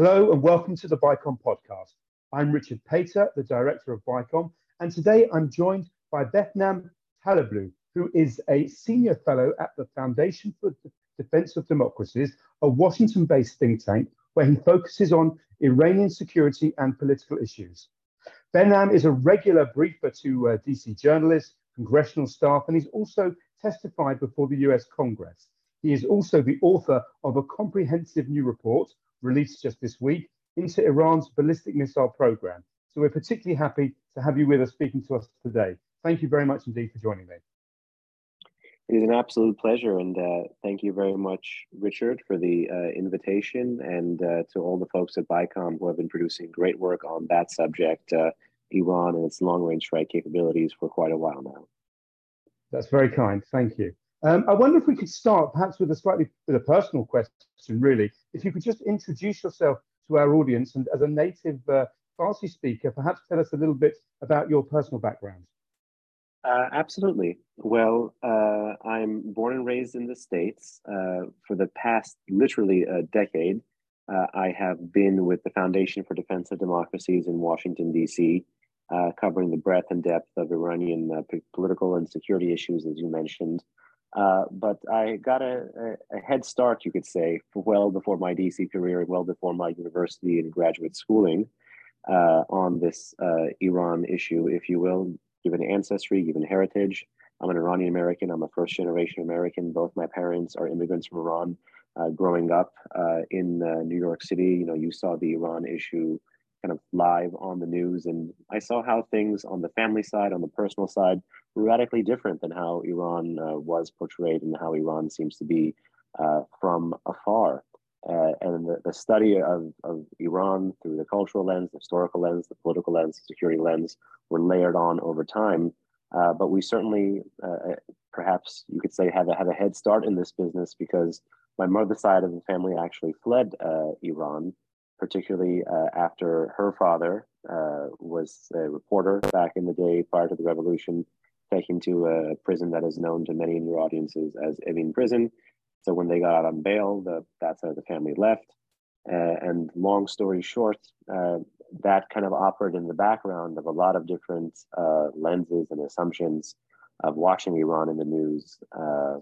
Hello and welcome to the BICOM podcast. I'm Richard Pater, the director of BICOM, and today I'm joined by Behnam Taleblu, who is a senior fellow at the Foundation for the Defense of Democracies, a Washington based think tank where he focuses on Iranian security and political issues. Behnam is a regular briefer to uh, DC journalists, congressional staff, and he's also testified before the US Congress. He is also the author of a comprehensive new report released just this week into Iran's ballistic missile program. So we're particularly happy to have you with us speaking to us today. Thank you very much indeed for joining me. It is an absolute pleasure, and uh, thank you very much, Richard, for the uh, invitation, and uh, to all the folks at BICOM who have been producing great work on that subject, uh, Iran and its long-range strike capabilities, for quite a while now. That's very kind. Thank you. Um, I wonder if we could start perhaps with a slightly with a personal question, really. If you could just introduce yourself to our audience and as a native uh, Farsi speaker, perhaps tell us a little bit about your personal background. Uh, absolutely. Well, uh, I'm born and raised in the States. Uh, for the past literally a decade, uh, I have been with the Foundation for Defense of Democracies in Washington, D.C., uh, covering the breadth and depth of Iranian uh, political and security issues, as you mentioned. Uh, but I got a, a, head start, you could say, well before my DC career, well before my university and graduate schooling uh, on this uh, Iran issue, if you will, given ancestry, given heritage. I'm an Iranian American. I'm a first generation American. Both my parents are immigrants from Iran. Uh, growing up uh, in New York City, you know, you saw the Iran issue kind of live on the news. And I saw how things on the family side, on the personal side, were radically different than how Iran uh, was portrayed and how Iran seems to be uh, from afar. Uh, and the, the study of, of Iran through the cultural lens, the historical lens, the political lens, the security lens were layered on over time. Uh, but we certainly, uh, perhaps you could say, have a, have a head start in this business because my mother's side of the family actually fled uh, Iran particularly uh, after her father uh, was a reporter back in the day prior to the revolution, taken to a prison that is known to many in your audiences as Evin Prison. So when they got out on bail, the, that's how the family left. Uh, and long story short, uh, that kind of operated in the background of a lot of different uh, lenses and assumptions of watching Iran in the news uh,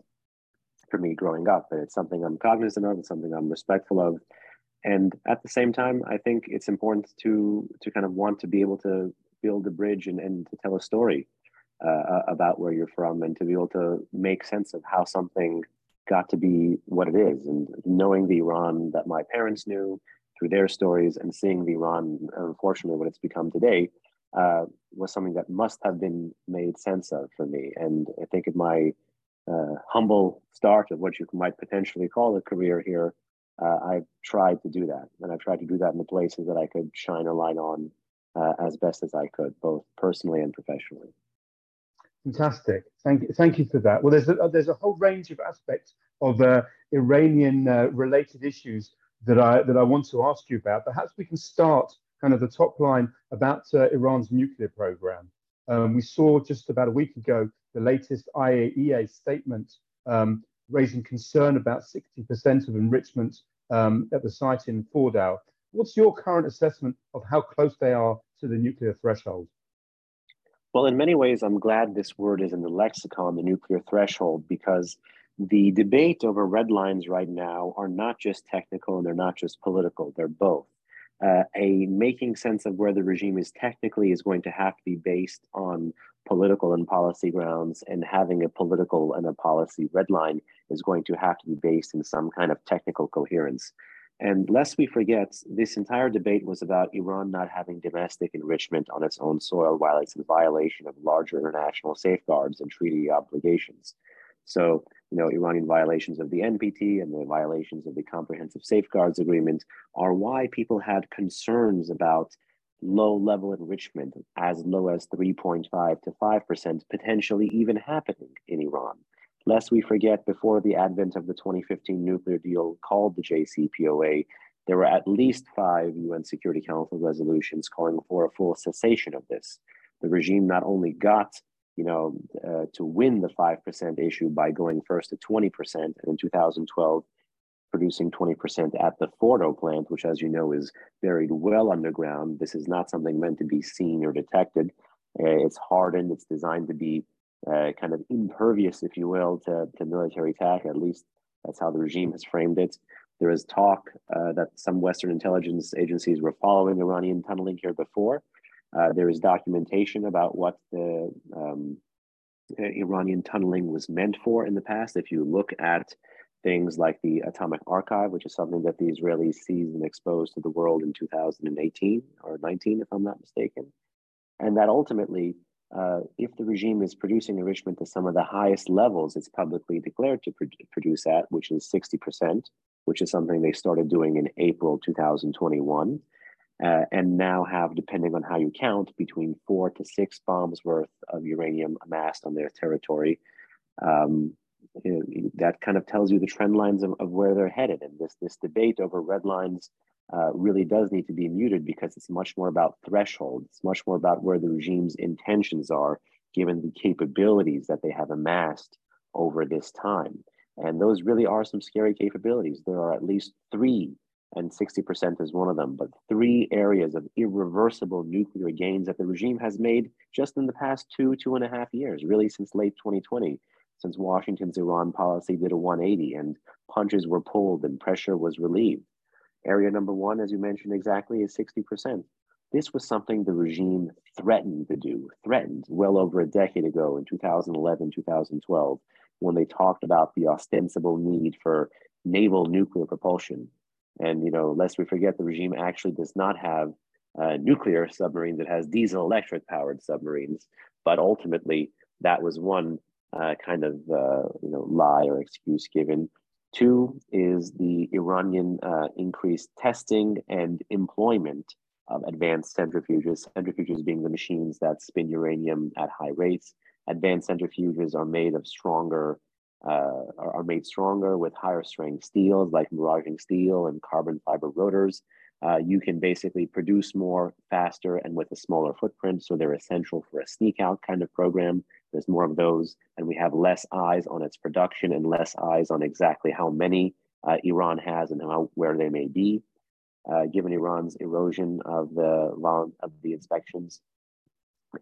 for me growing up. And it's something I'm cognizant of, it's something I'm respectful of and at the same time i think it's important to to kind of want to be able to build a bridge and, and to tell a story uh, about where you're from and to be able to make sense of how something got to be what it is. And knowing the iran that my parents knew through their stories and seeing the iran unfortunately what it's become today uh, was something that must have been made sense of for me. And i think in my uh, humble start of what you might potentially call a career here uh, I've tried to do that, and I've tried to do that in the places that I could shine a light on uh, as best as I could, both personally and professionally. Fantastic. Thank you. Thank you for that. Well, there's a, there's a whole range of aspects of uh, Iranian uh, related issues that I that I want to ask you about. Perhaps we can start kind of the top line about uh, Iran's nuclear program. Um, we saw just about a week ago the latest IAEA statement um, raising concern about 60% of enrichment um, at the site in Fordow. What's your current assessment of how close they are to the nuclear threshold? Well, in many ways, I'm glad this word is in the lexicon, the nuclear threshold, because the debate over red lines right now are not just technical and they're not just political, they're both. Uh, a making sense of where the regime is technically is going to have to be based on political and policy grounds, and having a political and a policy red line is going to have to be based in some kind of technical coherence. And lest we forget, this entire debate was about Iran not having domestic enrichment on its own soil while it's in violation of larger international safeguards and treaty obligations. So, you know, Iranian violations of the NPT and the violations of the Comprehensive Safeguards Agreement are why people had concerns about low level enrichment as low as 3.5 to 5%, potentially even happening in Iran. Lest we forget, before the advent of the 2015 nuclear deal called the JCPOA, there were at least five UN Security Council resolutions calling for a full cessation of this. The regime not only got you know, uh, to win the 5% issue by going first to 20%, and in 2012, producing 20% at the Fordo plant, which, as you know, is buried well underground. This is not something meant to be seen or detected. Uh, it's hardened, it's designed to be uh, kind of impervious, if you will, to, to military attack. At least that's how the regime has framed it. There is talk uh, that some Western intelligence agencies were following Iranian tunneling here before. Uh, there is documentation about what the um, Iranian tunneling was meant for in the past. If you look at things like the Atomic Archive, which is something that the Israelis seized and exposed to the world in 2018 or 19, if I'm not mistaken, and that ultimately, uh, if the regime is producing enrichment to some of the highest levels it's publicly declared to pro- produce at, which is 60%, which is something they started doing in April 2021, uh, and now have, depending on how you count, between four to six bombs worth of uranium amassed on their territory. Um, that kind of tells you the trend lines of, of where they're headed. And this, this debate over red lines uh, really does need to be muted because it's much more about threshold. It's much more about where the regime's intentions are, given the capabilities that they have amassed over this time. And those really are some scary capabilities. There are at least three, and 60% is one of them, but three areas of irreversible nuclear gains that the regime has made just in the past two, two and a half years, really since late 2020, since Washington's Iran policy did a 180 and punches were pulled and pressure was relieved. Area number one, as you mentioned exactly, is 60%. This was something the regime threatened to do, threatened well over a decade ago in 2011, 2012, when they talked about the ostensible need for naval nuclear propulsion. And, you know, lest we forget, the regime actually does not have nuclear submarines, it has diesel electric powered submarines. But ultimately, that was one uh, kind of, uh, you know, lie or excuse given Two is the Iranian uh, increased testing and employment of advanced centrifuges, centrifuges being the machines that spin uranium at high rates. Advanced centrifuges are made of stronger, uh, are made stronger with higher strength steels like miraging steel and carbon fiber rotors. Uh, you can basically produce more faster and with a smaller footprint. So they're essential for a sneak out kind of program. There's more of those, and we have less eyes on its production and less eyes on exactly how many uh, Iran has and how, where they may be, uh, given Iran's erosion of the of the inspections.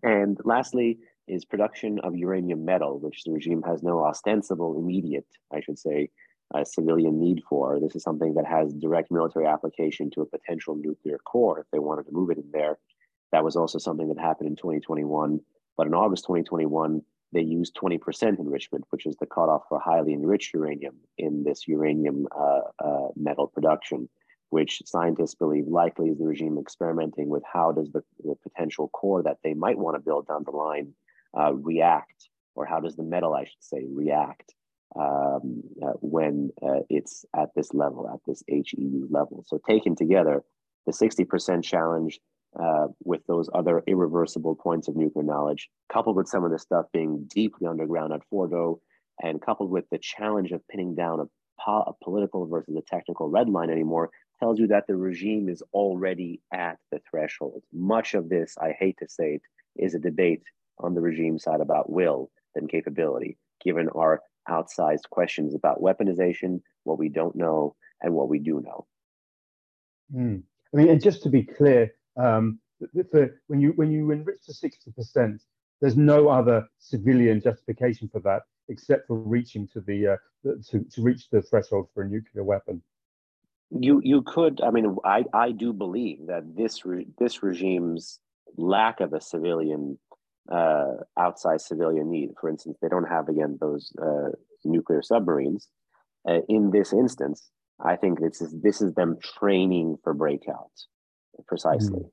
And lastly, is production of uranium metal, which the regime has no ostensible immediate, I should say, uh, civilian need for. This is something that has direct military application to a potential nuclear core if they wanted to move it in there. That was also something that happened in 2021 but in August 2021, they used 20% enrichment, which is the cutoff for highly enriched uranium in this uranium uh, uh, metal production, which scientists believe likely is the regime experimenting with how does the, the potential core that they might want to build down the line uh, react, or how does the metal, I should say, react um, uh, when uh, it's at this level, at this HEU level. So taken together, the 60% challenge uh, with those other irreversible points of nuclear knowledge, coupled with some of the stuff being deeply underground at Fordo, and coupled with the challenge of pinning down a, po- a political versus a technical red line anymore, tells you that the regime is already at the threshold. Much of this, I hate to say it, is a debate on the regime side about will than capability, given our outsized questions about weaponization, what we don't know, and what we do know. Mm. I mean, and just to be clear, um, for when you when you enrich to 60%, there's no other civilian justification for that except for reaching to the uh, to, to reach the threshold for a nuclear weapon. You you could I mean I I do believe that this re, this regime's lack of a civilian uh, outside civilian need, for instance, they don't have again those uh, nuclear submarines. Uh, in this instance, I think this is this is them training for breakouts precisely. Mm.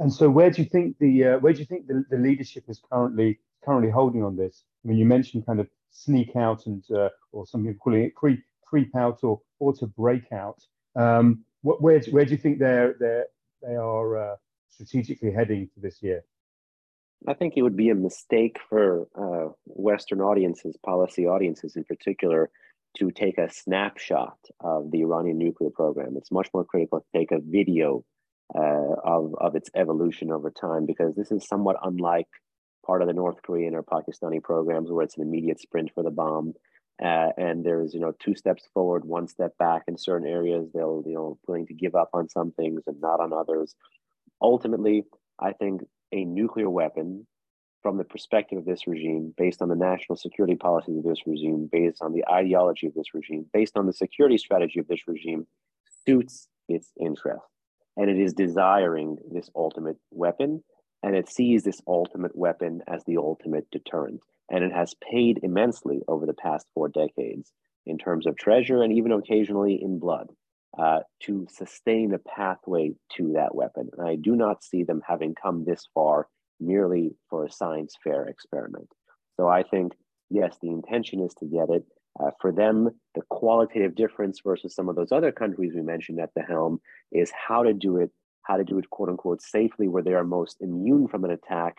And so, where do you think the uh, where do you think the, the leadership is currently currently holding on this? I mean, you mentioned kind of sneak out and uh, or some people calling it creep creep out or or to break out. Um, where where do you think they're they they are uh, strategically heading for this year? I think it would be a mistake for uh, Western audiences, policy audiences in particular, to take a snapshot of the Iranian nuclear program. It's much more critical to take a video uh, of, of its evolution over time because this is somewhat unlike part of the North Korean or Pakistani programs where it's an immediate sprint for the bomb. Uh, and there's you know two steps forward, one step back in certain areas. They'll you know willing to give up on some things and not on others. Ultimately, I think a nuclear weapon, from the perspective of this regime, based on the national security policies of this regime, based on the ideology of this regime, based on the security strategy of this regime, suits its interest, and it is desiring this ultimate weapon, and it sees this ultimate weapon as the ultimate deterrent. And it has paid immensely over the past four decades in terms of treasure and even occasionally in blood uh, to sustain a pathway to that weapon. And I do not see them having come this far merely for a science fair experiment. So I think, yes, the intention is to get it. Uh, for them, the qualitative difference versus some of those other countries we mentioned at the helm is how to do it, how to do it, quote unquote, safely where they are most immune from an attack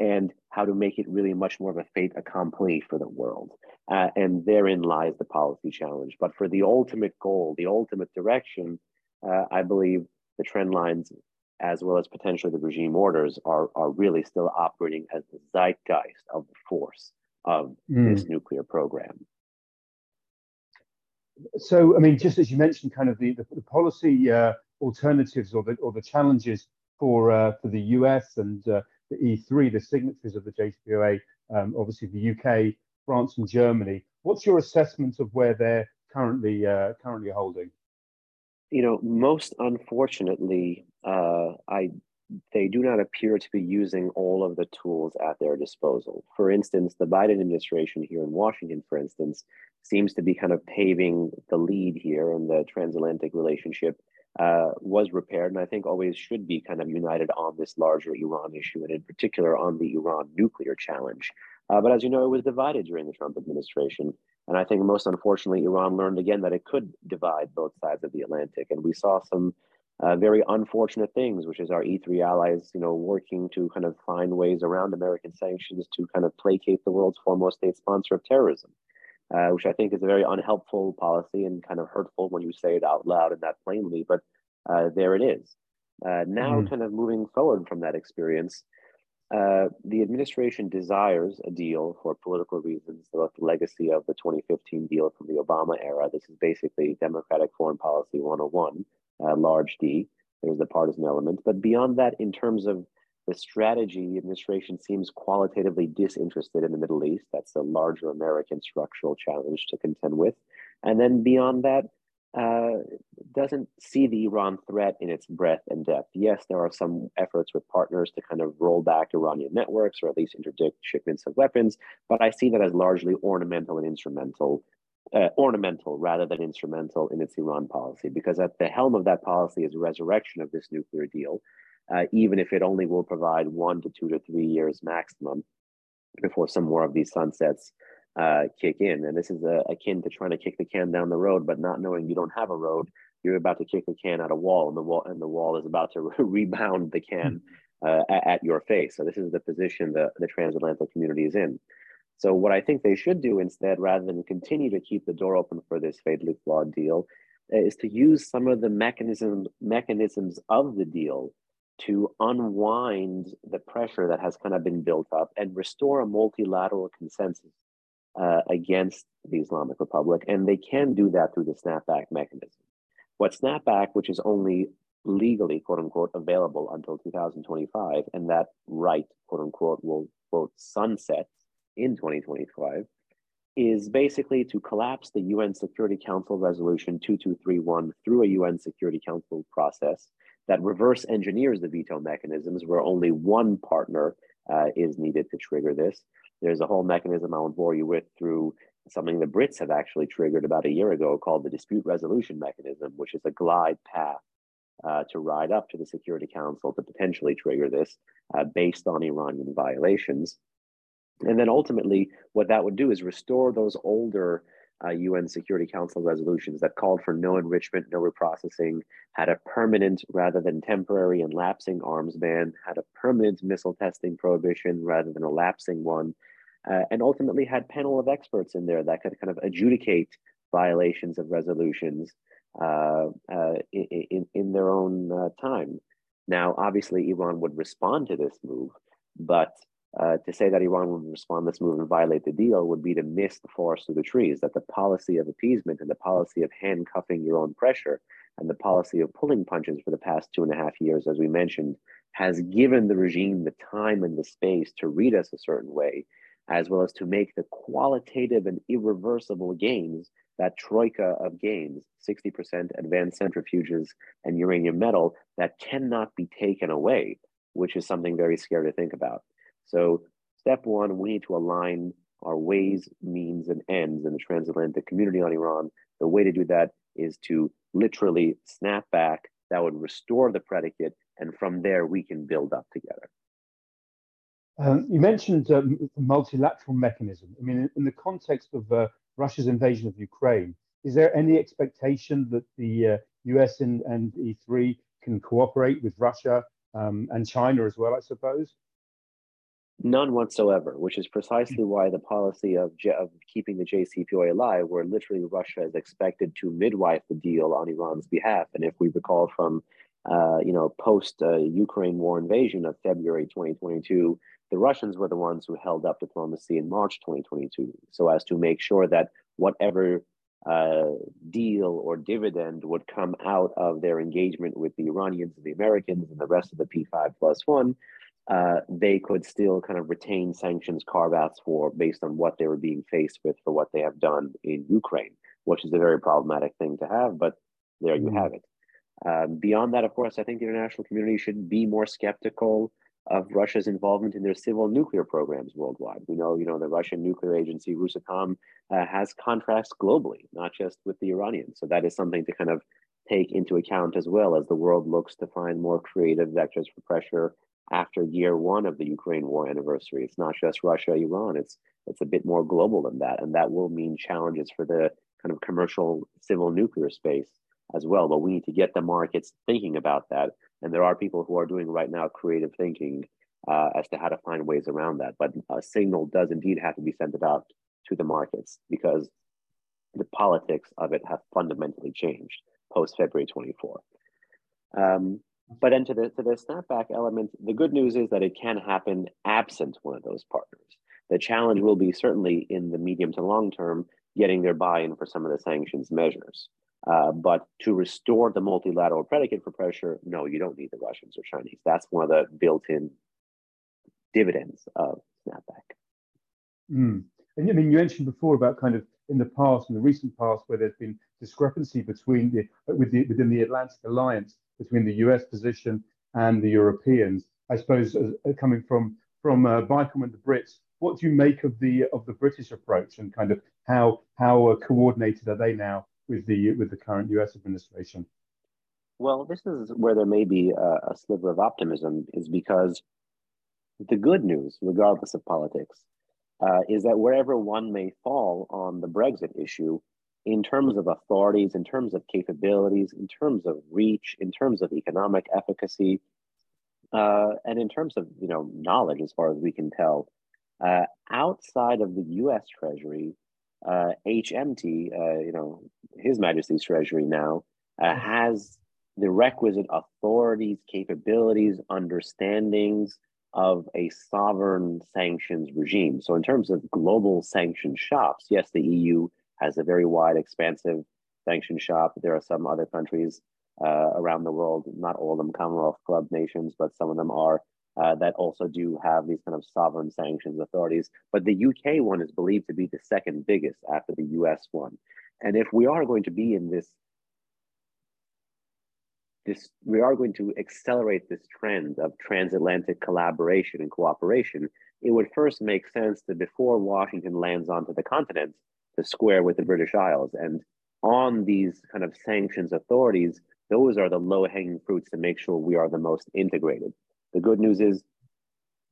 and how to make it really much more of a fait accompli for the world. Uh, and therein lies the policy challenge. But for the ultimate goal, the ultimate direction, uh, I believe the trend lines, as well as potentially the regime orders, are, are really still operating as the zeitgeist of the force of mm. this nuclear program. So, I mean, just as you mentioned, kind of the, the, the policy uh, alternatives or the, or the challenges for, uh, for the US and uh, the E3, the signatories of the JCPOA, um, obviously the UK, France, and Germany. What's your assessment of where they're currently uh, currently holding? You know, most unfortunately, uh, I they do not appear to be using all of the tools at their disposal. For instance, the Biden administration here in Washington, for instance, seems to be kind of paving the lead here in the transatlantic relationship uh, was repaired, and I think always should be kind of united on this larger Iran issue, and in particular on the Iran nuclear challenge. Uh, but as you know, it was divided during the Trump administration. And I think most unfortunately, Iran learned again that it could divide both sides of the Atlantic. And we saw some uh, very unfortunate things, which is our E3 allies, you know, working to kind of find ways around American sanctions to kind of placate the world's foremost state sponsor of terrorism uh, which I think is a very unhelpful policy and kind of hurtful when you say it out loud and that plainly. But uh, there it is. Uh, now, mm. kind of moving forward from that experience, uh, the administration desires a deal for political reasons about the legacy of the 2015 deal from the Obama era. This is basically Democratic foreign policy 101, uh, large D. There's the partisan element. But beyond that, in terms of the strategy, administration seems qualitatively disinterested in the Middle East. That's a larger American structural challenge to contend with. And then beyond that, uh, doesn't see the Iran threat in its breadth and depth. Yes, there are some efforts with partners to kind of roll back Iranian networks or at least interdict shipments of weapons, but I see that as largely ornamental and instrumental, uh, ornamental rather than instrumental in its Iran policy, because at the helm of that policy is resurrection of this nuclear deal, uh, even if it only will provide one to two to three years maximum before some more of these sunsets uh, kick in. And this is uh, akin to trying to kick the can down the road, but not knowing you don't have a road. You're about to kick the can at a wall, and the wall and the wall is about to rebound the can uh, at, at, your face. So this is the position the, the transatlantic community is in. So what I think they should do instead, rather than continue to keep the door open for this fatally flawed deal, is to use some of the mechanism mechanisms of the deal to unwind the pressure that has kind of been built up and restore a multilateral consensus uh, against the Islamic Republic. And they can do that through the snapback mechanism. What snapback, which is only legally, quote unquote, available until 2025, and that right, quote unquote, will, quote, sunset in 2025, is basically to collapse the UN Security Council Resolution 2231 through a UN Security Council process that reverse engineers the veto mechanisms where only one partner uh, is needed to trigger this. There's a whole mechanism I won't bore you with through something the Brits have actually triggered about a year ago called the dispute resolution mechanism, which is a glide path uh, to ride up to the Security Council to potentially trigger this uh, based on Iranian violations. And then ultimately, what that would do is restore those older uh, UN Security Council resolutions that called for no enrichment, no reprocessing, had a permanent rather than temporary and lapsing arms ban, had a permanent missile testing prohibition rather than a lapsing one, uh, and ultimately had panel of experts in there that could kind of adjudicate violations of resolutions uh, uh in, in their own uh, time. Now, obviously, Iran would respond to this move, but uh, to say that Iran would respond to this move and violate the deal would be to miss the forest through the trees, that the policy of appeasement and the policy of handcuffing your own pressure and the policy of pulling punches for the past two and a half years, as we mentioned, has given the regime the time and the space to read us a certain way, as well as to make the qualitative and irreversible gains that troika of gains 60% advanced centrifuges and uranium metal that cannot be taken away, which is something very scary to think about. So, step one, we need to align our ways, means, and ends in the transatlantic community on Iran. The way to do that is to literally snap back. That would restore the predicate, and from there we can build up together. Um, you mentioned um, the multilateral mechanism. I mean, in, in the context of uh, Russia's invasion of Ukraine, is there any expectation that the uh, US and, and, E3 can cooperate with Russia um, and China as well, I suppose? None whatsoever, which is precisely why the policy of, of keeping the JCPOA alive, where literally Russia is expected to midwife the deal on Iran's behalf. And if we recall from, uh, you know, post uh, Ukraine war invasion of February 2022, the Russians were the ones who held up diplomacy in March 2022, so as to make sure that whatever uh, deal or dividend would come out of their engagement with the Iranians and the Americans and the rest of the P5 plus one uh, they could still kind of retain sanctions carve outs for based on what they were being faced with for what they have done in Ukraine, which is a very problematic thing to have, but there you mm-hmm. have it. Um, beyond that, of course, I think the international community should be more skeptical of Russia's involvement in their civil nuclear programs worldwide. We know, you know, the Russian nuclear agency Rosatom uh, has contracts globally, not just with the Iranians. So that is something to kind of take into account as well as the world looks to find more creative vectors for pressure after year one of the Ukraine war anniversary. It's not just Russia, Iran. It's it's a bit more global than that, and that will mean challenges for the kind of commercial civil nuclear space as well. But we need to get the markets thinking about that, and there are people who are doing right now creative thinking uh, as to how to find ways around that. But a signal does indeed have to be sent out to the markets because the politics of it have fundamentally changed post February 24. Um, but then to the to the snapback element, the good news is that it can happen absent one of those partners. The challenge will be certainly in the medium to long term getting their buy-in for some of the sanctions measures. Uh, but to restore the multilateral predicate for pressure, no, you don't need the Russians or Chinese. That's one of the built-in dividends of snapback. Mm. And I mean, you mentioned before about kind of in the past, in the recent past, where there's been discrepancy between the, with the within the Atlantic Alliance between the US position and the Europeans. I suppose uh, coming from from uh, BICOM and the Brits, what do you make of the of the British approach and kind of how how uh, coordinated are they now with the with the current US administration? Well, this is where there may be a, a sliver of optimism, is because the good news, regardless of politics, uh, is that wherever one may fall on the Brexit issue, in terms of authorities, in terms of capabilities, in terms of reach, in terms of economic efficacy, uh, and in terms of you know knowledge, as far as we can tell, uh, outside of the U.S. Treasury, uh, HMT, uh, you know His Majesty's Treasury now uh, mm-hmm. has the requisite authorities, capabilities, understandings of a sovereign sanctions regime. So, in terms of global sanction shops, yes, the EU has a very wide, expansive sanction shop. There are some other countries uh, around the world, not all of them Commonwealth Club nations, but some of them are, uh, that also do have these kind of sovereign sanctions authorities. But the UK one is believed to be the second biggest after the US one. And if we are going to be in this, this we are going to accelerate this trend of transatlantic collaboration and cooperation, it would first make sense that before Washington lands onto the continent, to square with the British Isles. And on these kind of sanctions authorities, those are the low hanging fruits to make sure we are the most integrated. The good news is,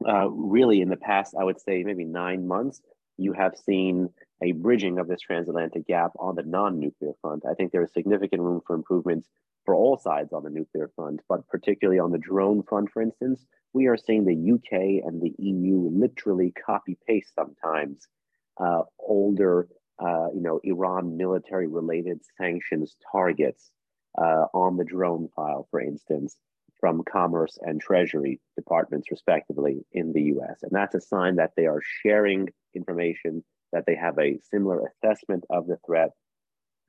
uh, really, in the past, I would say maybe nine months, you have seen a bridging of this transatlantic gap on the non nuclear front. I think there is significant room for improvements for all sides on the nuclear front, but particularly on the drone front, for instance, we are seeing the UK and the EU literally copy paste sometimes uh, older uh, you know, Iran military related sanctions targets uh, on the drone file, for instance, from Commerce and Treasury departments, respectively, in the US. And that's a sign that they are sharing information, that they have a similar assessment of the threat,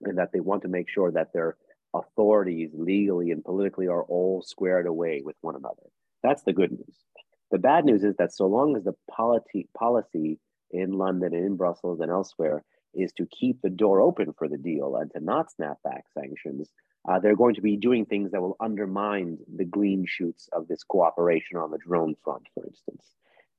and that they want to make sure that their authorities legally and politically are all squared away with one another. That's the good news. The bad news is that so long as the polity, policy in London and in Brussels and elsewhere is to keep the door open for the deal and to not snap back sanctions, uh, they're going to be doing things that will undermine the green shoots of this cooperation on the drone front, for instance.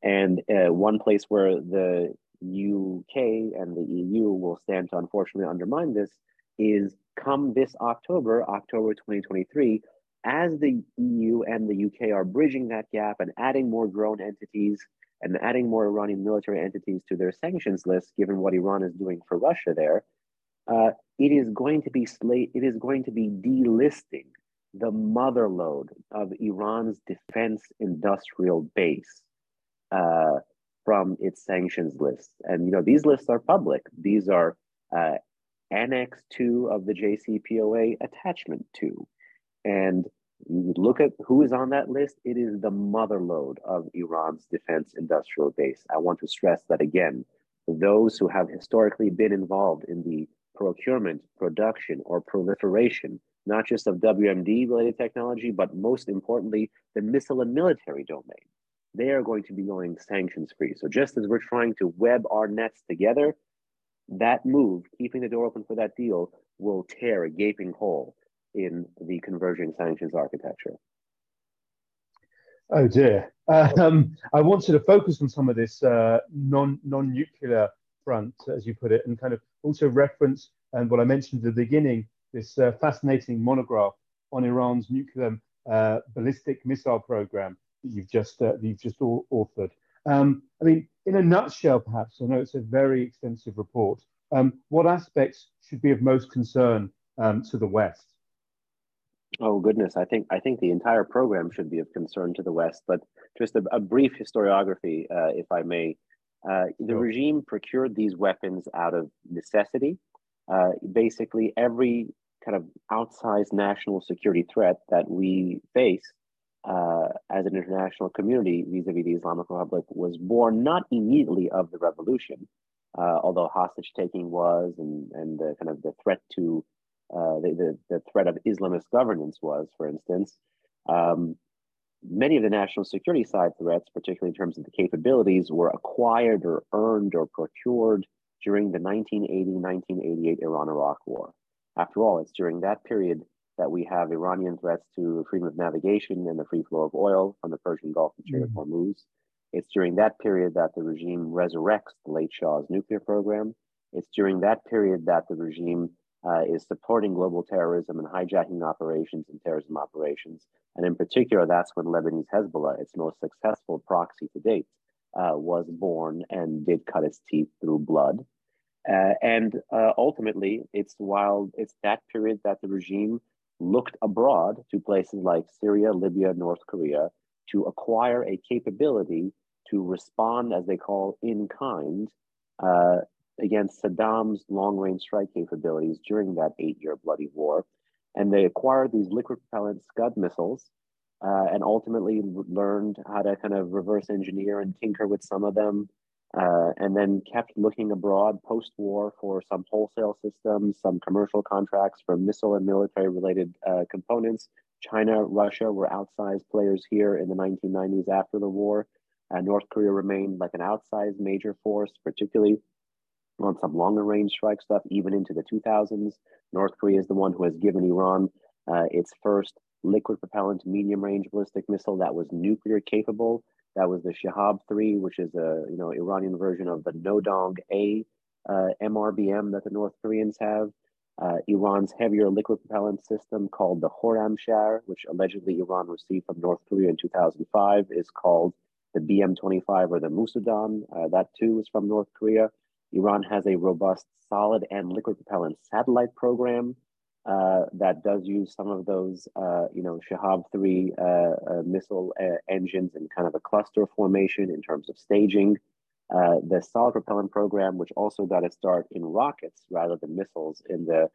And uh, one place where the UK and the EU will stand to unfortunately undermine this is come this October, October 2023, as the EU and the UK are bridging that gap and adding more drone entities and adding more Iranian military entities to their sanctions list, given what Iran is doing for Russia there, uh, it is going to be it is going to be delisting the mother lode of Iran's defense industrial base uh, from its sanctions list. And you know these lists are public. These are uh, Annex 2 of the JCPOA Attachment 2. And you look at who is on that list, it is the mother lode of Iran's defense industrial base. I want to stress that again. Those who have historically been involved in the procurement, production, or proliferation, not just of WMD related technology, but most importantly, the missile and military domain. They are going to be going sanctions free. So, just as we're trying to web our nets together, that move, keeping the door open for that deal, will tear a gaping hole in the converging sanctions architecture. Oh dear. Um, I wanted to focus on some of this uh, non non nuclear front, as you put it, and kind of also reference and what I mentioned at the beginning, this uh, fascinating monograph on Iran's nuclear uh, ballistic missile program that you've just uh, you've just authored. Um, I mean, in a nutshell, perhaps, I know it's a very extensive report. Um, what aspects should be of most concern um, to the West? Oh goodness, I think I think the entire program should be of concern to the West. But just a, a brief historiography, uh, if I may. Uh, the sure. regime procured these weapons out of necessity. Uh, basically, every kind of outsized national security threat that we face uh, as an international community vis-a-vis the Islamic Republic was born not immediately of the revolution, uh, although hostage taking was, and and the kind of the threat to uh, the, the, the threat of Islamist governance was, for instance. Um, many of the national security side threats, particularly in terms of the capabilities, were acquired or earned or procured during the 1980-1988 Iran-Iraq War. After all, it's during that period that we have Iranian threats to freedom of navigation and the free flow of oil from the Persian Gulf and Strait of. Hormuz. It's during that period that the regime resurrects the late Shah's nuclear program. It's during that period that the regime uh, is supporting global terrorism and hijacking operations and terrorism operations. And in particular, that's when Lebanese Hezbollah, its most successful proxy to date, uh, was born and did cut its teeth through blood. Uh, and uh, ultimately, it's while it's that period that the regime looked abroad to places like Syria, Libya, North Korea to acquire a capability to respond, as they call in kind, uh, against Saddam's long range strike capabilities during that eight year bloody war. And they acquired these liquid propellant Scud missiles uh, and ultimately learned how to kind of reverse engineer and tinker with some of them uh, and then kept looking abroad post war for some wholesale systems, some commercial contracts for missile and military related uh, components. China, Russia were outsized players here in the 1990s after the war. Uh, North Korea remained like an outsized major force, particularly on some longer range strike stuff, even into the 2000s. North Korea is the one who has given Iran uh, its first liquid propellant medium range ballistic missile that was nuclear capable that was the Shahab 3, which is a you know Iranian version of the Nodong A uh, MRBM that the North Koreans have. Uh, Iran's heavier liquid propellant system called the Khorramshahr, which allegedly Iran received from North Korea in 2005, is called the BM-25 or the Musudan. Uh, that too is from North Korea. Iran has a robust solid and liquid propellant satellite program uh, that does use some of those, uh, you know, Shahab 3 uh, uh missile uh, engines in kind of a cluster formation in terms of staging. the solid propellant program, which also got its start in rockets rather than missiles in the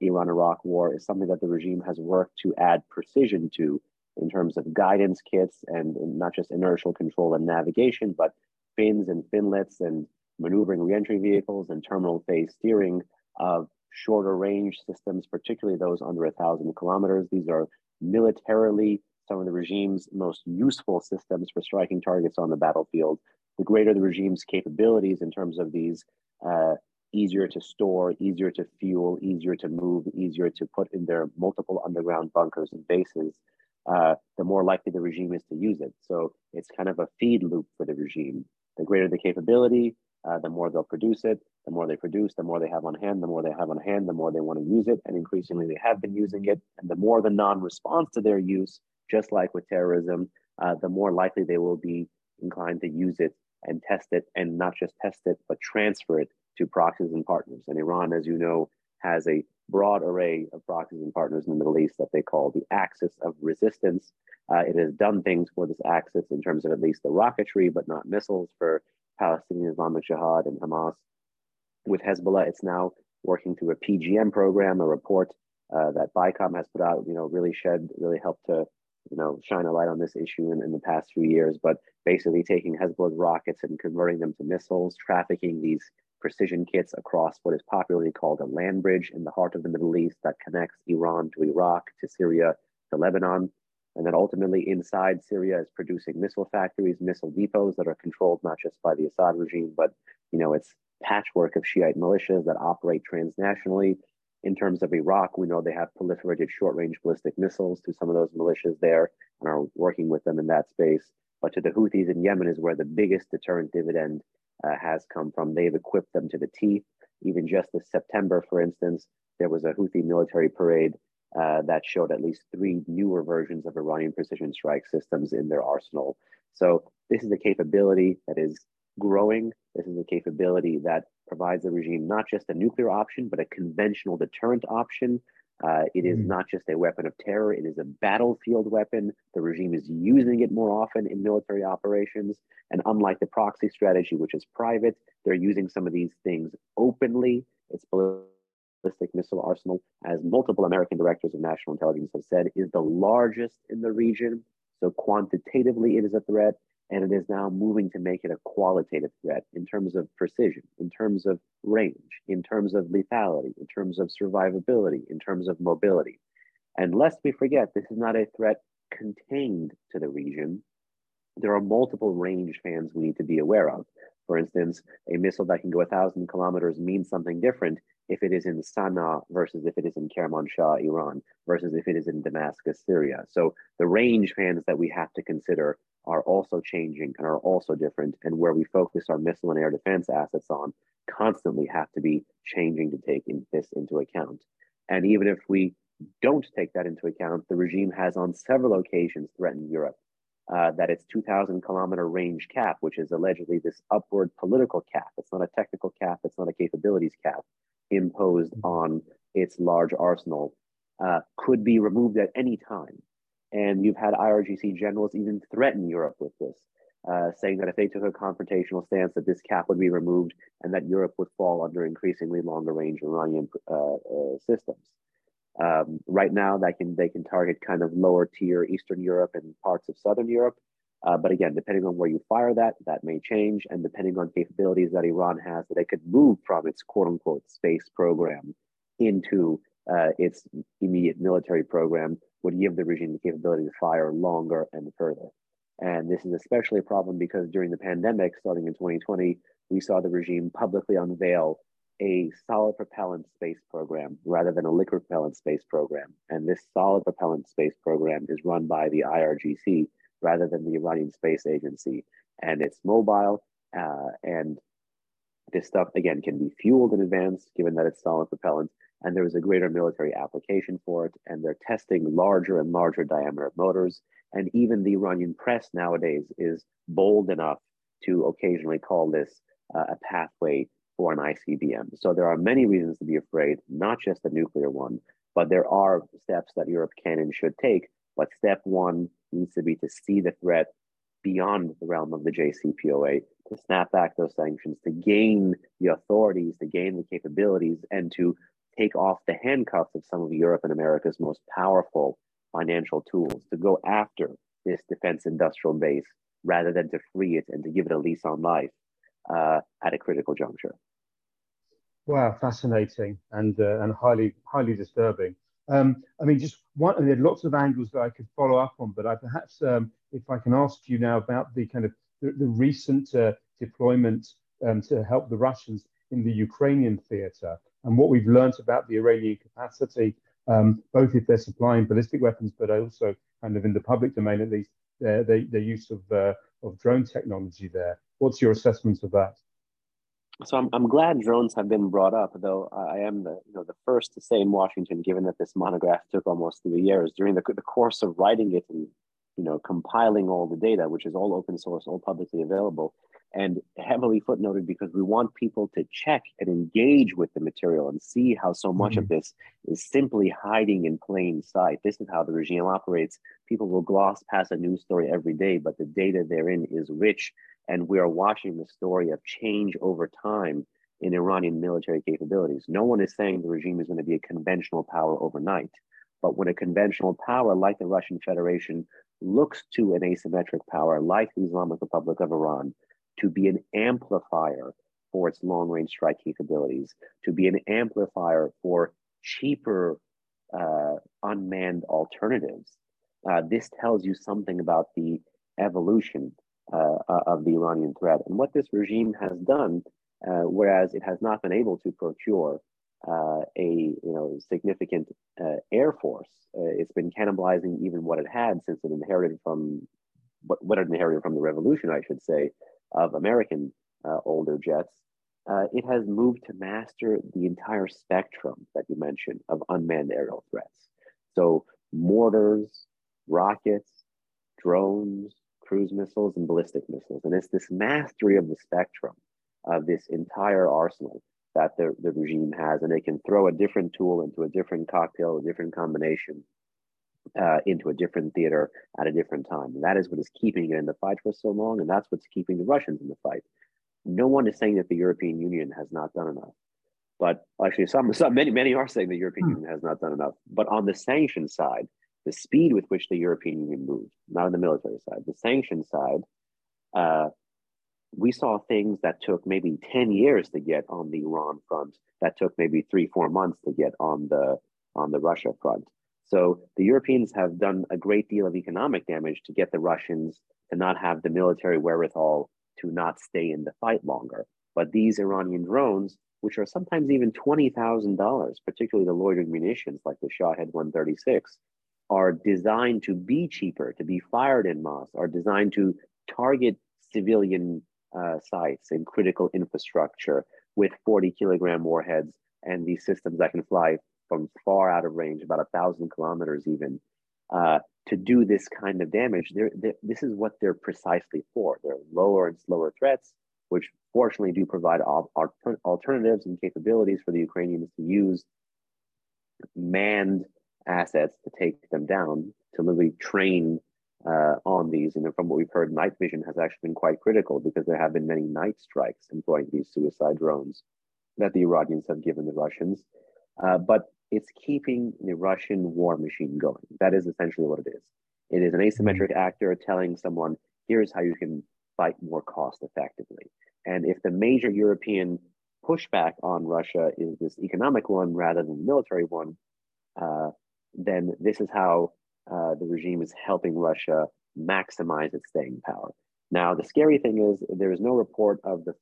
Iran Iraq war, is something that the regime has worked to add precision to in terms of guidance kits and, and not just inertial control and navigation, but fins and finlets and maneuvering reentry vehicles and terminal phase steering of shorter range systems, particularly those under a thousand kilometers. These are militarily some of the regime's most useful systems for striking targets on the battlefield. The greater the regime's capabilities in terms of these uh, easier to store, easier to fuel, easier to move, easier to put in their multiple underground bunkers and bases, uh, the more likely the regime is to use it. So it's kind of a feed loop for the regime. The greater the capability, uh, the more they'll produce it. The more they produce, the more they have on hand. The more they have on hand, the more they want to use it. And increasingly, they have been using it. And the more the non response to their use, just like with terrorism, uh, the more likely they will be inclined to use it and test it, and not just test it, but transfer it to proxies and partners. And Iran, as you know, has a broad array of proxies and partners in the Middle East that they call the axis of resistance. Uh, it has done things for this axis in terms of at least the rocketry, but not missiles for Palestinian Islamic Jihad and Hamas. With Hezbollah, it's now working through a PGM program, a report uh, that BICOM has put out, you know, really shed, really helped to, you know, shine a light on this issue in, in the past few years. But basically taking Hezbollah's rockets and converting them to missiles, trafficking these precision kits across what is popularly called a land bridge in the heart of the Middle East that connects Iran to Iraq, to Syria, to Lebanon. And then ultimately inside Syria is producing missile factories, missile depots that are controlled not just by the Assad regime, but you know, it's patchwork of Shiite militias that operate transnationally. In terms of Iraq, we know they have proliferated short-range ballistic missiles to some of those militias there and are working with them in that space. But to the Houthis in Yemen is where the biggest deterrent dividend uh, has come from. They've equipped them to the teeth. Even just this September, for instance, there was a Houthi military parade uh, that showed at least three newer versions of Iranian precision strike systems in their arsenal. So this is a capability that is growing. This is a capability that provides the regime not just a nuclear option, but a conventional deterrent option. Uh, it is mm. not just a weapon of terror, it is a battlefield weapon. The regime is using it more often in military operations. And unlike the proxy strategy, which is private, they're using some of these things openly. It's ballistic missile arsenal, as multiple American directors of national intelligence have said, is the largest in the region. So quantitatively, it is a threat, and it is now moving to make it a qualitative threat in terms of precision, in terms of range, in terms of lethality, in terms of survivability, in terms of mobility. And lest we forget, this is not a threat contained to the region. There are multiple range fans we need to be aware of. For instance, a missile that can go a thousand kilometers means something different if it is in Sana'a versus if it is in Kermanshah, Iran, versus if it is in Damascus, Syria. So the range fans that we have to consider are also changing and are also different. And where we focus our missile and air defense assets on constantly have to be changing to take in this into account. And even if we don't take that into account, the regime has on several occasions threatened Europe uh, that its 2,000 kilometer range cap, which is allegedly this upward political cap, it's not a technical cap, it's not a capabilities cap, imposed mm-hmm. on its large arsenal, uh, could be removed at any time. And you've had IRGC generals even threaten Europe with this, uh, saying that if they took a confrontational stance, that this cap would be removed and that Europe would fall under increasingly longer range Iranian uh, uh systems. Um, right now, that can they can target kind of lower tier Eastern Europe and parts of Southern Europe. Uh, but again, depending on where you fire that, that may change, and depending on capabilities that Iran has, that it could move from its quote unquote space program into uh, its immediate military program, would give the regime the capability to fire longer and further. And this is especially a problem because during the pandemic, starting in 2020, we saw the regime publicly unveil a solid propellant space program rather than a liquid propellant space program. And this solid propellant space program is run by the IRGC rather than the Iranian Space Agency. And it's mobile uh, and this stuff, again, can be fueled in advance, given that it's solid propellant, and there is a greater military application for it. And they're testing larger and larger diameter motors. And even the Iranian press nowadays is bold enough to occasionally call this uh, a pathway for an ICBM. So there are many reasons to be afraid, not just the nuclear one, but there are steps that Europe can and should take. But step one needs to be to see the threat beyond the realm of the JCPOA, to snap back those sanctions, to gain the authorities, to gain the capabilities, and to take off the handcuffs of some of Europe and America's most powerful financial tools to go after this defense industrial base rather than to free it and to give it a lease on life uh, at a critical juncture. Wow, fascinating and uh, and highly highly disturbing. Um, I mean, just one. There are lots of angles that I could follow up on, but I perhaps, um, if I can ask you now about the kind of the, the recent uh, deployment um, to help the Russians in the Ukrainian theatre and what we've learned about the Iranian capacity, um, both if they're supplying ballistic weapons, but also kind of in the public domain at least, their, their, their use of, uh, of drone technology there. What's your assessment of that? So I'm, I'm glad drones have been brought up, though I am the you know the first to say in Washington, given that this monograph took almost three years, during the, the course of writing it and you know compiling all the data, which is all open source, all publicly available, and heavily footnoted because we want people to check and engage with the material and see how so much mm-hmm. of this is simply hiding in plain sight. This is how the regime operates. People will gloss past a news story every day, but the data therein is rich. And we are watching the story of change over time in Iranian military capabilities. No one is saying the regime is going to be a conventional power overnight. But when a conventional power like the Russian Federation looks to an asymmetric power like the Islamic Republic of Iran, to be an amplifier for its long range strike capabilities, to be an amplifier for cheaper uh, unmanned alternatives. Uh, this tells you something about the evolution uh, uh of the Iranian threat and what this regime has done, uh, whereas it has not been able to procure uh, a you know significant air force. it's been cannibalizing even what it had since it inherited from what, what it inherited from the revolution, I should say, of American uh, older jets, uh, it has moved to master the entire spectrum that you mentioned of unmanned aerial threats. So mortars, rockets, drones, cruise missiles, and ballistic missiles. And it's this mastery of the spectrum of this entire arsenal that the, the regime has. And they can throw a different tool into a different cocktail, a different combination uh, into a different theater at a different time. And that is what is keeping it in the fight for so long, and that's what's keeping the Russians in the fight. No one is saying that the European Union has not done enough, but actually, some, some many many are saying the European hmm. Union has not done enough. But on the sanction side, the speed with which the European Union moved, not on the military side, the sanction side, uh, we saw things that took maybe 10 years to get on the Iran front, that took maybe three, four months to get on the on the Russia front. So the Europeans have done a great deal of economic damage to get the Russians to not have the military wherewithal to not stay in the fight longer. But these Iranian drones, which are sometimes even $20,000, particularly the loitering munitions like the Shahed 136, are designed to be cheaper, to be fired in mass, are designed to target civilian uh, sites and critical infrastructure with 40 kilogram warheads and these systems that can fly from far out of range, about a thousand kilometers even, uh, to do this kind of damage. They're, they're, this is what they're precisely for. They're lower and slower threats, which fortunately do provide al- alternatives and capabilities for the Ukrainians to use manned assets to take them down, to literally train uh, on these. And from what we've heard, night vision has actually been quite critical because there have been many night strikes employing these suicide drones that the Iranians have given the Russians. Uh, but it's keeping the Russian war machine going. That is essentially what it is. It is an asymmetric mm-hmm. actor telling someone, here's how you can fight more cost effectively. And if the major European pushback on Russia is this economic one rather than the military one, uh, then this is how uh, the regime is helping Russia maximize its staying power. Now, the scary thing is there is no report of the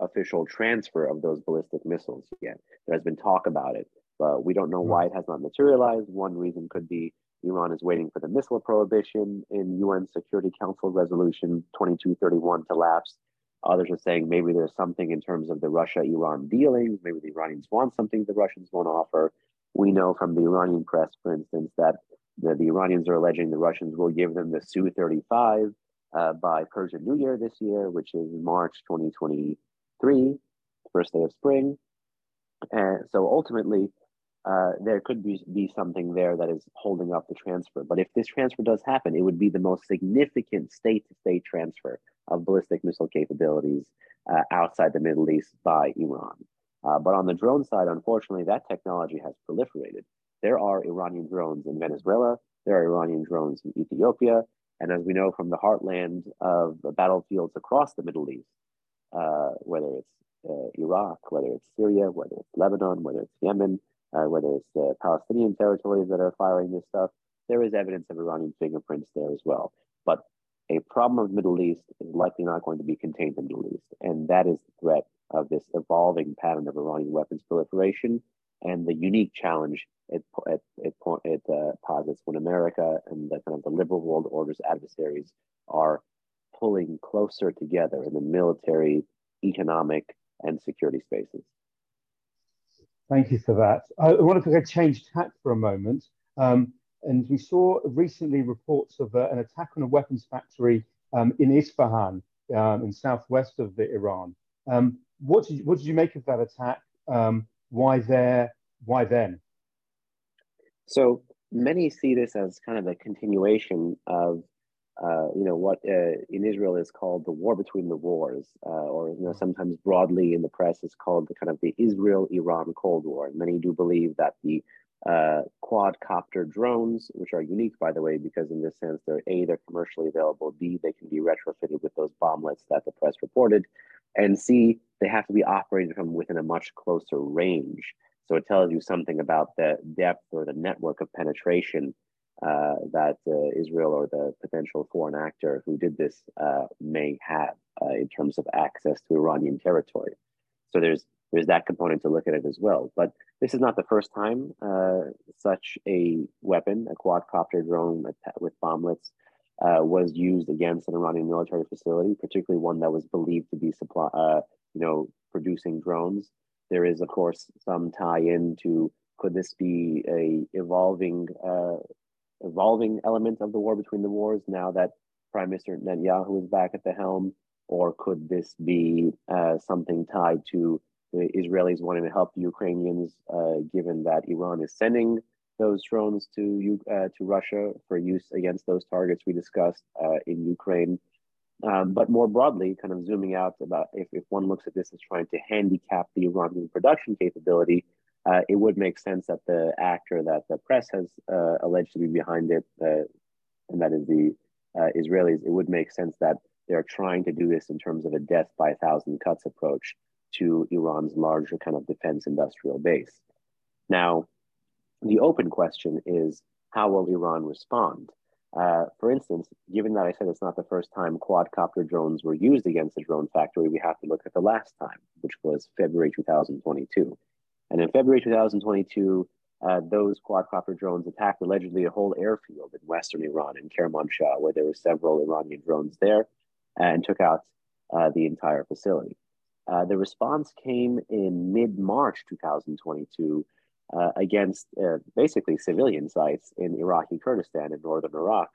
official transfer of those ballistic missiles yet. There has been talk about it, but we don't know why it has not materialized. One reason could be Iran is waiting for the missile prohibition in UN Security Council Resolution 2231 to lapse. Others are saying maybe there's something in terms of the Russia Iran dealings. Maybe the Iranians want something the Russians won't offer. We know from the Iranian press, for instance, that the, the Iranians are alleging the Russians will give them the Su 35 uh, by Persian New Year this year, which is March 2023, first day of spring. And so ultimately, uh, there could be, be something there that is holding up the transfer. But if this transfer does happen, it would be the most significant state to state transfer of ballistic missile capabilities uh, outside the Middle East by Iran. Uh, but on the drone side, unfortunately, that technology has proliferated. There are Iranian drones in Venezuela, there are Iranian drones in Ethiopia. And as we know from the heartland of the battlefields across the Middle East, uh, whether it's uh, Iraq, whether it's Syria, whether it's Lebanon, whether it's Yemen, uh, whether it's the Palestinian territories that are firing this stuff, there is evidence of Iranian fingerprints there as well. But a problem of the Middle East is likely not going to be contained in the Middle East. And that is the threat of this evolving pattern of Iranian weapons proliferation and the unique challenge it, it, it, it uh, posits when America and the kind of the liberal world order's adversaries are pulling closer together in the military, economic, and security spaces. Thank you for that. I wanted to change tack for a moment. Um, and we saw recently reports of uh, an attack on a weapons factory um, in Isfahan, um, in southwest of the Iran. Um, what, did you, what did you make of that attack? Um, why there? Why then? So many see this as kind of a continuation of, uh, you know, what uh, in Israel is called the war between the wars, uh, or you know, sometimes broadly in the press is called the kind of the Israel-Iran Cold War. Many do believe that the uh, quadcopter drones, which are unique, by the way, because in this sense, they're A, they're commercially available, B, they can be retrofitted with those bomblets that the press reported, and C, they have to be operated from within a much closer range. So it tells you something about the depth or the network of penetration uh, that uh, Israel or the potential foreign actor who did this uh, may have uh, in terms of access to Iranian territory. So there's there's that component to look at it as well. But this is not the first time uh, such a weapon, a quadcopter drone with bomblets, uh, was used against an Iranian military facility, particularly one that was believed to be supply, you know, producing drones. There is, of course, some tie-in to could this be a evolving uh, evolving element of the war between the wars now that Prime Minister Netanyahu is back at the helm, or could this be uh, something tied to the Israelis wanting to help the Ukrainians, uh, given that Iran is sending those drones to uh, to Russia for use against those targets we discussed uh, in Ukraine? Um, but more broadly, kind of zooming out about if, if one looks at this as trying to handicap the Iranian production capability, uh, it would make sense that the actor that the press has uh, alleged to be behind it, uh, and that is the Israelis, it would make sense that they're trying to do this in terms of a death by a thousand cuts approach to Iran's larger kind of defense industrial base. Now, the open question is how will Iran respond? Uh, for instance, given that I said it's not the first time quadcopter drones were used against a drone factory, we have to look at the last time, which was February 2022. And in February 2022, uh, those quadcopter drones attacked allegedly a whole airfield in western Iran, in Kermanshah, where there were several Iranian drones there, and took out uh, the entire facility. Uh, the response came in mid March 2022 uh, against uh, basically civilian sites in Iraqi Kurdistan in northern Iraq,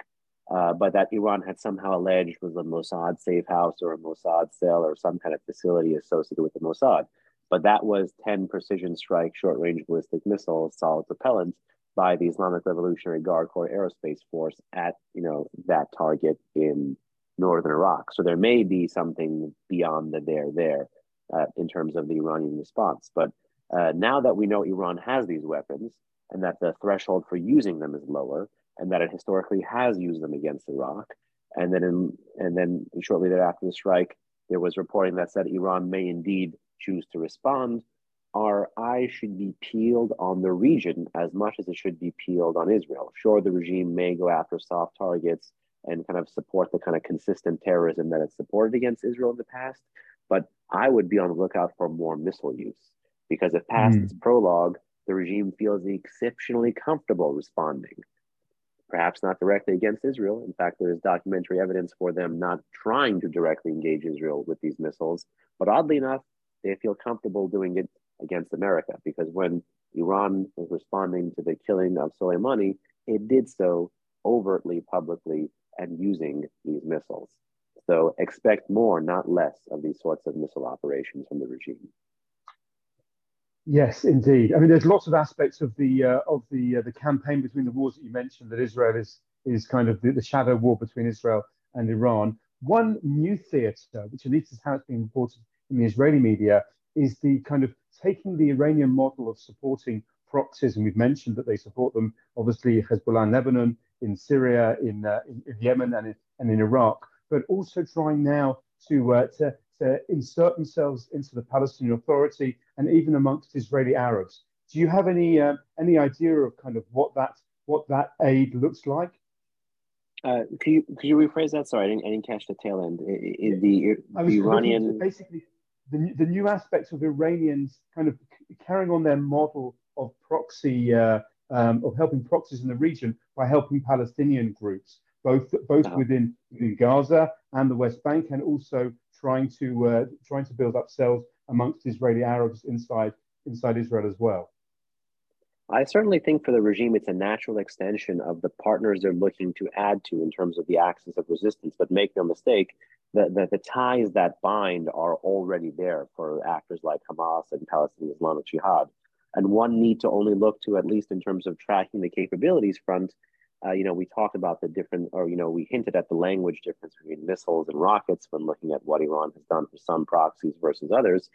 uh, but that Iran had somehow alleged was a Mossad safe house or a Mossad cell or some kind of facility associated with the Mossad. But that was 10 precision strike short range ballistic missiles, solid propellant by the Islamic Revolutionary Guard Corps Aerospace Force at you know that target in northern Iraq. So there may be something beyond the there there uh, in terms of the Iranian response. But uh, now that we know Iran has these weapons and that the threshold for using them is lower, and that it historically has used them against Iraq, and then in, and then shortly thereafter the strike, there was reporting that said Iran may indeed choose to respond. Our eyes should be peeled on the region as much as it should be peeled on Israel. Sure, the regime may go after soft targets and kind of support the kind of consistent terrorism that it's supported against Israel in the past, but I would be on the lookout for more missile use because if past mm. its prologue, the regime feels exceptionally comfortable responding. Perhaps not directly against Israel. In fact, there is documentary evidence for them not trying to directly engage Israel with these missiles. But oddly enough, they feel comfortable doing it against America because when Iran was responding to the killing of Soleimani, it did so overtly, publicly, and using these missiles. So expect more, not less, of these sorts of missile operations from the regime. Yes, indeed. I mean, there's lots of aspects of the uh, of the uh, the campaign between the wars that you mentioned that Israel is is kind of the, the shadow war between Israel and Iran. One new theatre, which at least is how it's been reported in the Israeli media, is the kind of taking the Iranian model of supporting proxies, and we've mentioned that they support them. Obviously, Hezbollah in Lebanon, in Syria, in, uh, in, in, Yemen, and in, and in Iraq, but also trying now to, uh, to, to insert themselves into the Palestinian Authority and even amongst Israeli Arabs. Do you have any uh, any idea of kind of what that what that aid looks like? Uh, could you could you rephrase that? Sorry, I didn't, I didn't catch the tail end. Is the, the Iranian basically the, the new aspects of Iranians kind of carrying on their model of proxy uh, um, of helping proxies in the region by helping Palestinian groups, both both within, within Gaza and the West Bank, and also trying to uh, trying to build up cells amongst Israeli Arabs inside inside Israel as well. I certainly think for the regime, it's a natural extension of the partners they're looking to add to in terms of the axis of resistance. But make no mistake, the, the, the ties that bind are already there for actors like Hamas and Palestinian Islamic Jihad. And one need to only look to, at least in terms of tracking the capabilities front, uh, you know, we talked about the different, or, you know, we hinted at the language difference between missiles and rockets when looking at what Iran has done for some proxies versus others.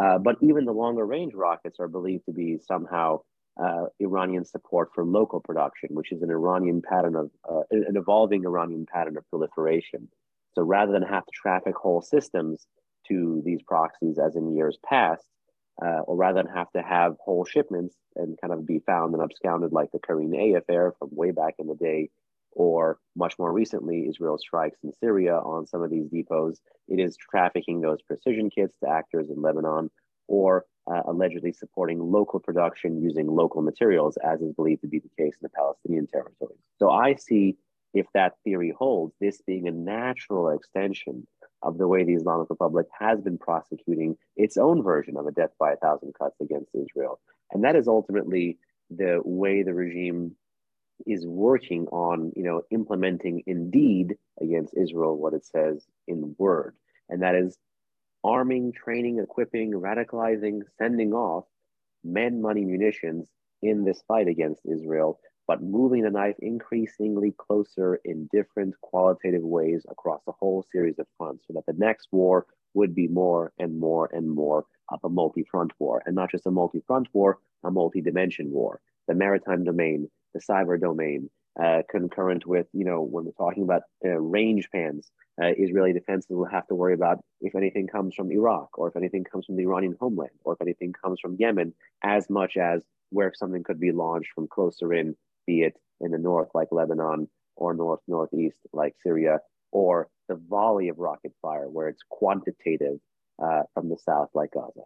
Uh, but even the longer range rockets are believed to be somehow uh, Iranian support for local production, which is an Iranian pattern of uh, an evolving Iranian pattern of proliferation. So rather than have to traffic whole systems to these proxies as in years past, uh, or rather than have to have whole shipments and kind of be found and absconded like the Karine A affair from way back in the day, or much more recently, Israel strikes in Syria on some of these depots. It is trafficking those precision kits to actors in Lebanon, or uh, allegedly supporting local production using local materials, as is believed to be the case in the Palestinian territories. So I see, if that theory holds, this being a natural extension of the way the Islamic Republic has been prosecuting its own version of a death by a thousand cuts against Israel. And that is ultimately the way the regime is working on, you know, implementing indeed against Israel what it says in word. And that is arming, training, equipping, radicalizing, sending off men, money, munitions in this fight against Israel, but moving the knife increasingly closer in different qualitative ways across a whole series of fronts so that the next war would be more and more and more of a multi front war, and not just a multi front war, a multi dimension war. The maritime domain, the cyber domain, uh, concurrent with, you know, when we're talking about uh, range pans, uh, Israeli defenses will have to worry about if anything comes from Iraq or if anything comes from the Iranian homeland or if anything comes from Yemen, as much as where something could be launched from closer in, be it in the north like Lebanon or north northeast like Syria, or the volley of rocket fire where it's quantitative uh, from the south like Gaza.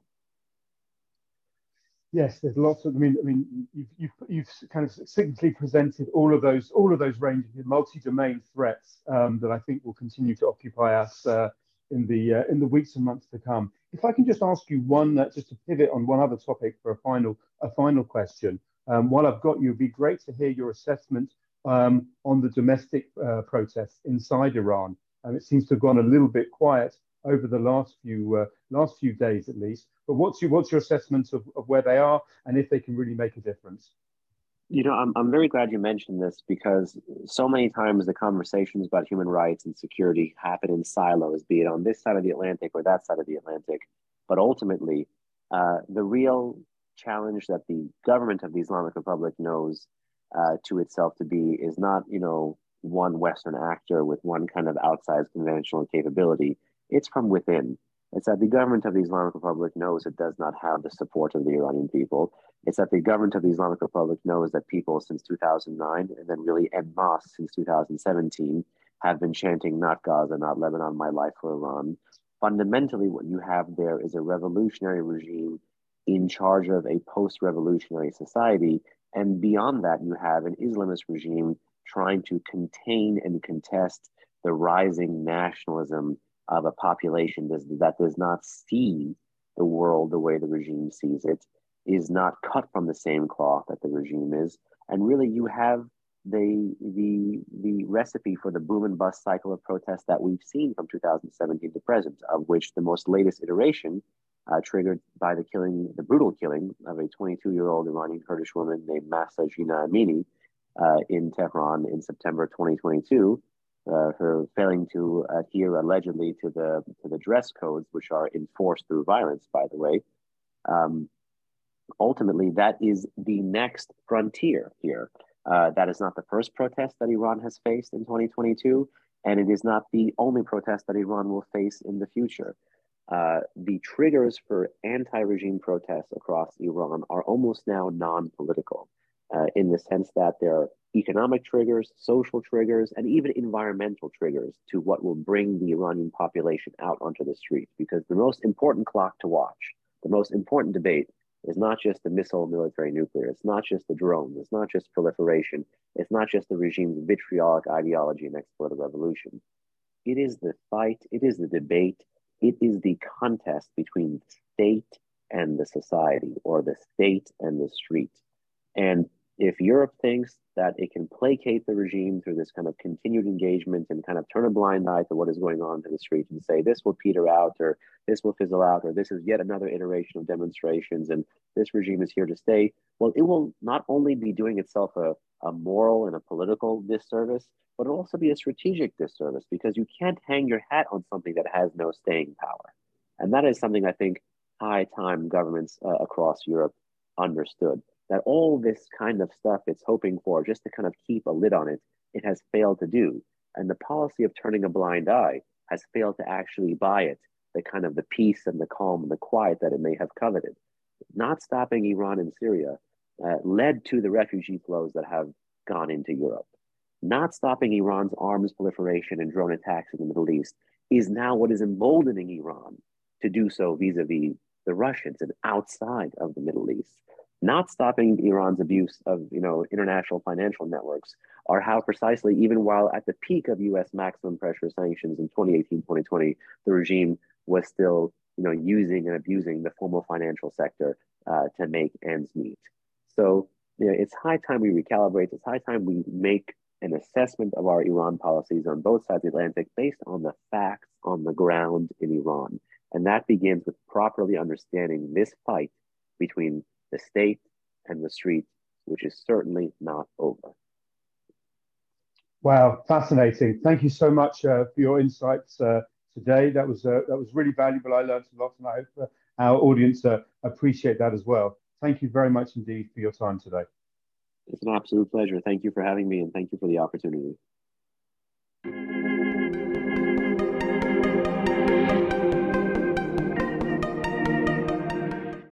Yes, there's lots of. I mean, I mean, you've, you've, you've kind of succinctly presented all of those all of those ranges of multi-domain threats um, that I think will continue to occupy us uh, in the uh, in the weeks and months to come. If I can just ask you one, uh, just to pivot on one other topic for a final a final question. Um, while I've got you, it'd be great to hear your assessment um, on the domestic uh, protests inside Iran. And it seems to have gone a little bit quiet over the last few uh, last few days at least. But what's your what's your assessment of, of where they are and if they can really make a difference? You know, I'm, I'm very glad you mentioned this because so many times the conversations about human rights and security happen in silos, be it on this side of the Atlantic or that side of the Atlantic. But ultimately, uh, the real challenge that the government of the Islamic Republic knows uh, to itself to be is not, you know, one Western actor with one kind of outsized conventional capability. It's from within. It's that the government of the Islamic Republic knows it does not have the support of the Iranian people. It's that the government of the Islamic Republic knows that people since 2009 and then really en masse since 2017 have been chanting, not Gaza, not Lebanon, my life for Iran. Fundamentally, what you have there is a revolutionary regime in charge of a post revolutionary society. And beyond that, you have an Islamist regime trying to contain and contest the rising nationalism of a population that does not see the world the way the regime sees it, is not cut from the same cloth that the regime is. And really, you have the, the, the recipe for the boom and bust cycle of protests that we've seen from 2017 to present, of which the most latest iteration, uh, triggered by the killing, the brutal killing of a 22 year old Iranian Kurdish woman named Mahsa Jina Amini uh, in Tehran in September 2022, uh, for failing to adhere allegedly to the to the dress codes, which are enforced through violence, by the way. Um, ultimately, that is the next frontier here. Uh, that is not the first protest that Iran has faced in 2022, and it is not the only protest that Iran will face in the future. Uh, the triggers for anti regime protests across Iran are almost now non political uh, in the sense that there are economic triggers, social triggers, and even environmental triggers to what will bring the Iranian population out onto the streets. Because the most important clock to watch, the most important debate, is not just the missile, military, nuclear. It's not just the drones, It's not just proliferation. It's not just the regime's vitriolic ideology and export of revolution. It is the fight. It is the debate. It is the contest between the state and the society, or the state and the street. And if Europe thinks that it can placate the regime through this kind of continued engagement and kind of turn a blind eye to what is going on to the street and say this will peter out or this will fizzle out or this is yet another iteration of demonstrations and this regime is here to stay, well, it will not only be doing itself a, a moral and a political disservice, but it'll also be a strategic disservice because you can't hang your hat on something that has no staying power. And that is something I think high time governments uh, across Europe understood that all this kind of stuff it's hoping for just to kind of keep a lid on it, it has failed to do. And the policy of turning a blind eye has failed to actually buy it the kind of the peace and the calm and the quiet that it may have coveted. Not stopping Iran and Syria uh, led to the refugee flows that have gone into Europe. Not stopping Iran's arms proliferation and drone attacks in the Middle East is now what is emboldening Iran to do so vis-a-vis the Russians and outside of the Middle East. Not stopping Iran's abuse of you know international financial networks are how precisely even while at the peak of US maximum pressure sanctions in 2018-2020 the regime was still you know using and abusing the formal financial sector uh, to make ends meet. So you know, it's high time we recalibrate. It's high time we make an assessment of our Iran policies on both sides of the Atlantic based on the facts on the ground in Iran and that begins with properly understanding this fight between the state and the street, which is certainly not over. Wow, fascinating! Thank you so much uh, for your insights uh, today. That was uh, that was really valuable. I learned a lot, and I hope uh, our audience uh, appreciate that as well. Thank you very much indeed for your time today. It's an absolute pleasure. Thank you for having me, and thank you for the opportunity.